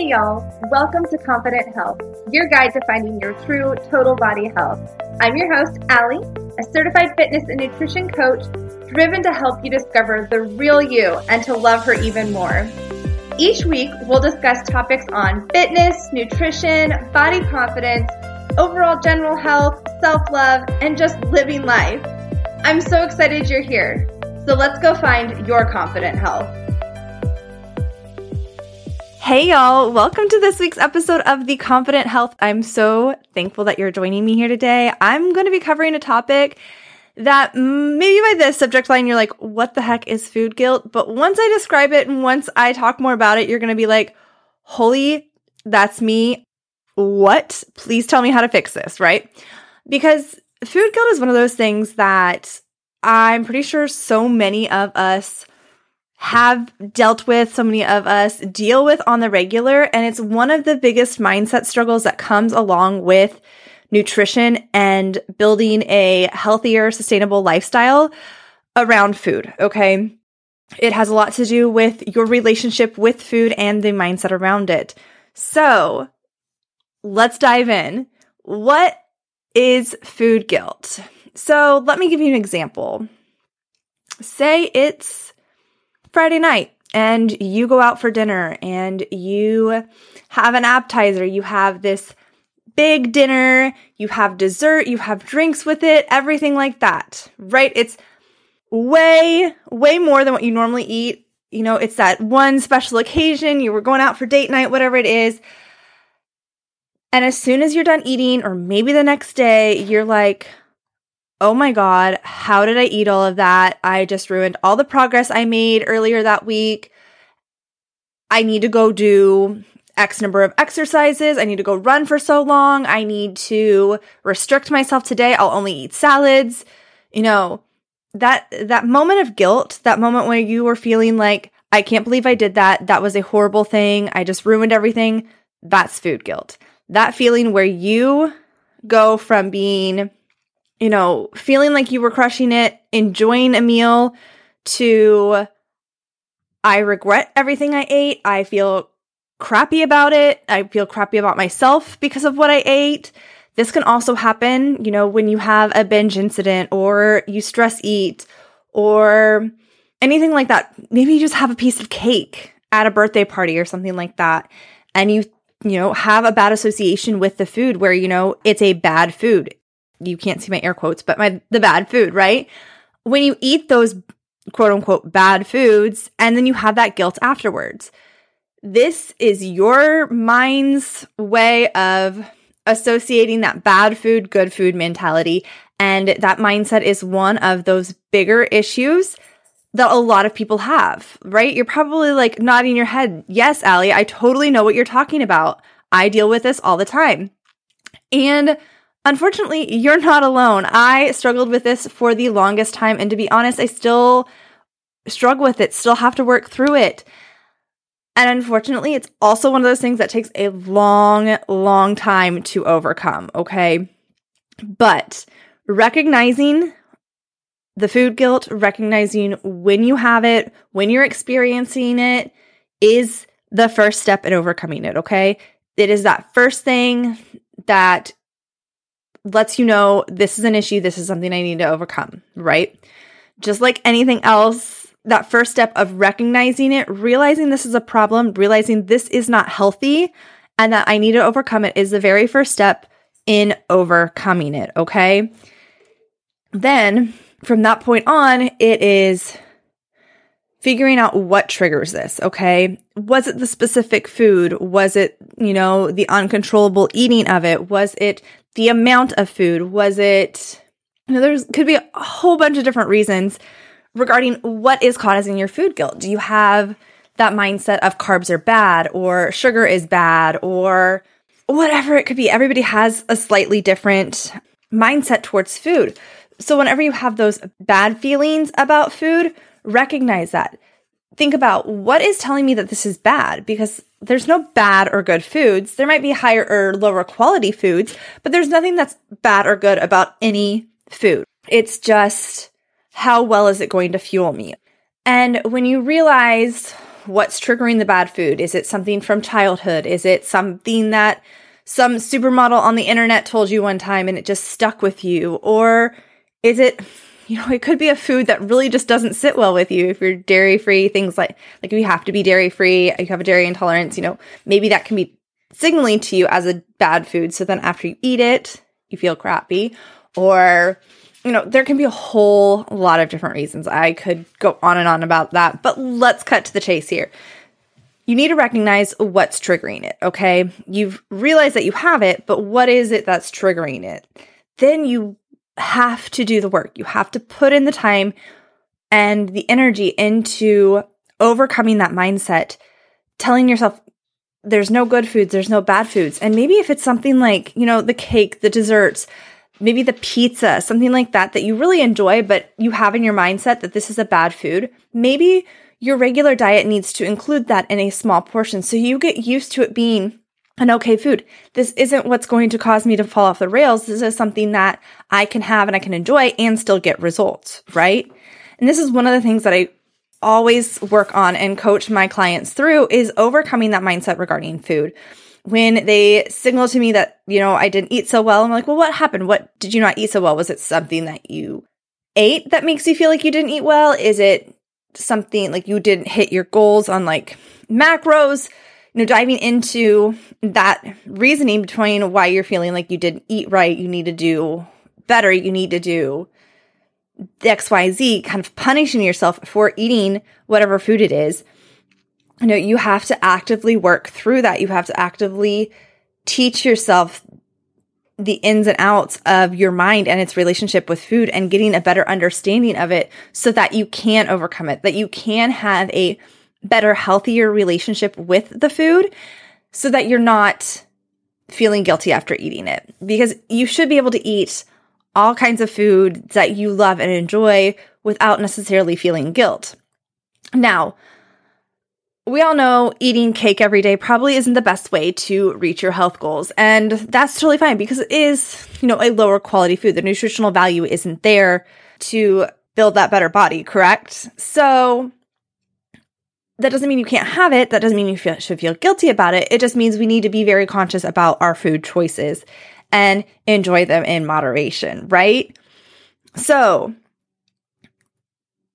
Hey y'all, welcome to Confident Health, your guide to finding your true total body health. I'm your host, Allie, a certified fitness and nutrition coach driven to help you discover the real you and to love her even more. Each week, we'll discuss topics on fitness, nutrition, body confidence, overall general health, self love, and just living life. I'm so excited you're here. So let's go find your confident health. Hey, y'all. Welcome to this week's episode of The Confident Health. I'm so thankful that you're joining me here today. I'm going to be covering a topic that maybe by this subject line, you're like, what the heck is food guilt? But once I describe it and once I talk more about it, you're going to be like, holy, that's me. What? Please tell me how to fix this, right? Because food guilt is one of those things that I'm pretty sure so many of us have dealt with, so many of us deal with on the regular. And it's one of the biggest mindset struggles that comes along with nutrition and building a healthier, sustainable lifestyle around food. Okay. It has a lot to do with your relationship with food and the mindset around it. So let's dive in. What is food guilt? So let me give you an example. Say it's Friday night and you go out for dinner and you have an appetizer, you have this big dinner, you have dessert, you have drinks with it, everything like that, right? It's way, way more than what you normally eat. You know, it's that one special occasion, you were going out for date night, whatever it is. And as soon as you're done eating, or maybe the next day, you're like, oh my God, how did I eat all of that? I just ruined all the progress I made earlier that week. I need to go do X number of exercises. I need to go run for so long. I need to restrict myself today. I'll only eat salads. You know, that that moment of guilt, that moment where you were feeling like I can't believe I did that. That was a horrible thing. I just ruined everything. That's food guilt. That feeling where you go from being you know, feeling like you were crushing it, enjoying a meal to I regret everything I ate. I feel crappy about it. I feel crappy about myself because of what I ate. This can also happen, you know, when you have a binge incident or you stress eat or anything like that. Maybe you just have a piece of cake at a birthday party or something like that. And you, you know, have a bad association with the food where, you know, it's a bad food you can't see my air quotes, but my the bad food, right? When you eat those quote unquote bad foods and then you have that guilt afterwards. This is your mind's way of associating that bad food, good food mentality. And that mindset is one of those bigger issues that a lot of people have, right? You're probably like nodding your head. Yes, Allie, I totally know what you're talking about. I deal with this all the time. And Unfortunately, you're not alone. I struggled with this for the longest time. And to be honest, I still struggle with it, still have to work through it. And unfortunately, it's also one of those things that takes a long, long time to overcome. Okay. But recognizing the food guilt, recognizing when you have it, when you're experiencing it, is the first step in overcoming it. Okay. It is that first thing that lets you know this is an issue, this is something I need to overcome, right? Just like anything else, that first step of recognizing it, realizing this is a problem, realizing this is not healthy, and that I need to overcome it is the very first step in overcoming it, okay? Then from that point on, it is figuring out what triggers this, okay? Was it the specific food? Was it, you know, the uncontrollable eating of it? Was it the amount of food? Was it, you know, there's could be a whole bunch of different reasons regarding what is causing your food guilt. Do you have that mindset of carbs are bad or sugar is bad or whatever it could be? Everybody has a slightly different mindset towards food. So whenever you have those bad feelings about food, recognize that. Think about what is telling me that this is bad because there's no bad or good foods. There might be higher or lower quality foods, but there's nothing that's bad or good about any food. It's just how well is it going to fuel me? And when you realize what's triggering the bad food? Is it something from childhood? Is it something that some supermodel on the internet told you one time and it just stuck with you? Or is it, you know, it could be a food that really just doesn't sit well with you if you're dairy free, things like, like you have to be dairy free, you have a dairy intolerance, you know, maybe that can be signaling to you as a bad food. So then after you eat it, you feel crappy. Or, you know, there can be a whole lot of different reasons. I could go on and on about that, but let's cut to the chase here you need to recognize what's triggering it, okay? You've realized that you have it, but what is it that's triggering it? Then you have to do the work. You have to put in the time and the energy into overcoming that mindset, telling yourself there's no good foods, there's no bad foods. And maybe if it's something like, you know, the cake, the desserts, maybe the pizza, something like that that you really enjoy, but you have in your mindset that this is a bad food, maybe your regular diet needs to include that in a small portion so you get used to it being an okay food. This isn't what's going to cause me to fall off the rails. This is something that I can have and I can enjoy and still get results, right? And this is one of the things that I always work on and coach my clients through is overcoming that mindset regarding food. When they signal to me that, you know, I didn't eat so well, I'm like, well, what happened? What did you not eat so well? Was it something that you ate that makes you feel like you didn't eat well? Is it something like you didn't hit your goals on like macros, you know, diving into that reasoning between why you're feeling like you didn't eat right, you need to do better, you need to do XYZ, kind of punishing yourself for eating whatever food it is. You know, you have to actively work through that. You have to actively teach yourself the ins and outs of your mind and its relationship with food and getting a better understanding of it so that you can overcome it, that you can have a better, healthier relationship with the food so that you're not feeling guilty after eating it. Because you should be able to eat all kinds of food that you love and enjoy without necessarily feeling guilt. Now, we all know eating cake every day probably isn't the best way to reach your health goals. And that's totally fine because it is, you know, a lower quality food. The nutritional value isn't there to build that better body, correct? So that doesn't mean you can't have it. That doesn't mean you feel, should feel guilty about it. It just means we need to be very conscious about our food choices and enjoy them in moderation, right? So,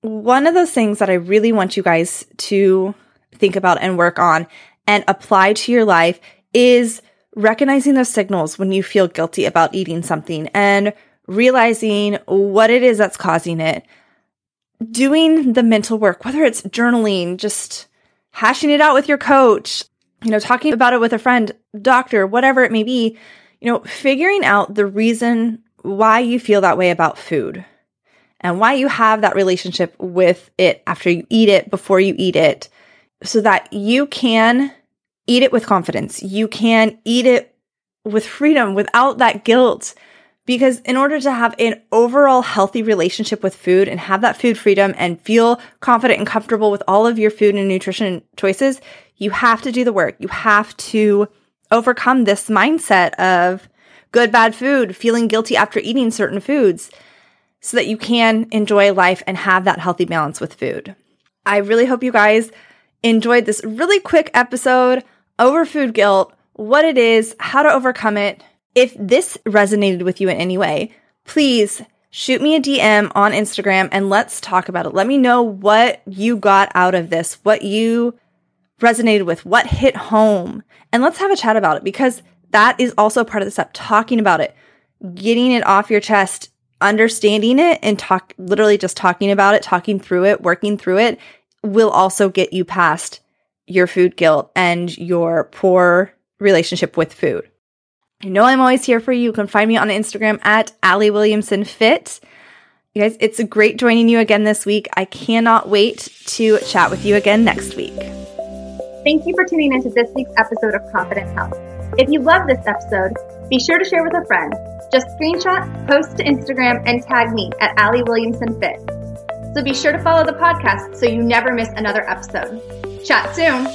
one of those things that I really want you guys to think about and work on and apply to your life is recognizing those signals when you feel guilty about eating something and realizing what it is that's causing it. Doing the mental work, whether it's journaling, just hashing it out with your coach, you know, talking about it with a friend, doctor, whatever it may be, you know, figuring out the reason why you feel that way about food and why you have that relationship with it after you eat it, before you eat it, so that you can eat it with confidence. You can eat it with freedom without that guilt. Because in order to have an overall healthy relationship with food and have that food freedom and feel confident and comfortable with all of your food and nutrition choices, you have to do the work. You have to overcome this mindset of good, bad food, feeling guilty after eating certain foods so that you can enjoy life and have that healthy balance with food. I really hope you guys enjoyed this really quick episode over food guilt, what it is, how to overcome it. If this resonated with you in any way, please shoot me a DM on Instagram and let's talk about it. Let me know what you got out of this, what you resonated with, what hit home, and let's have a chat about it because that is also part of the step talking about it, getting it off your chest, understanding it, and talk literally just talking about it, talking through it, working through it will also get you past your food guilt and your poor relationship with food. You know I'm always here for you. You can find me on Instagram at Allie Williamson Fit. You guys, it's great joining you again this week. I cannot wait to chat with you again next week. Thank you for tuning into this week's episode of Confident Health. If you love this episode, be sure to share with a friend. Just screenshot, post to Instagram, and tag me at Allie Williamson Fit. So be sure to follow the podcast so you never miss another episode. Chat soon.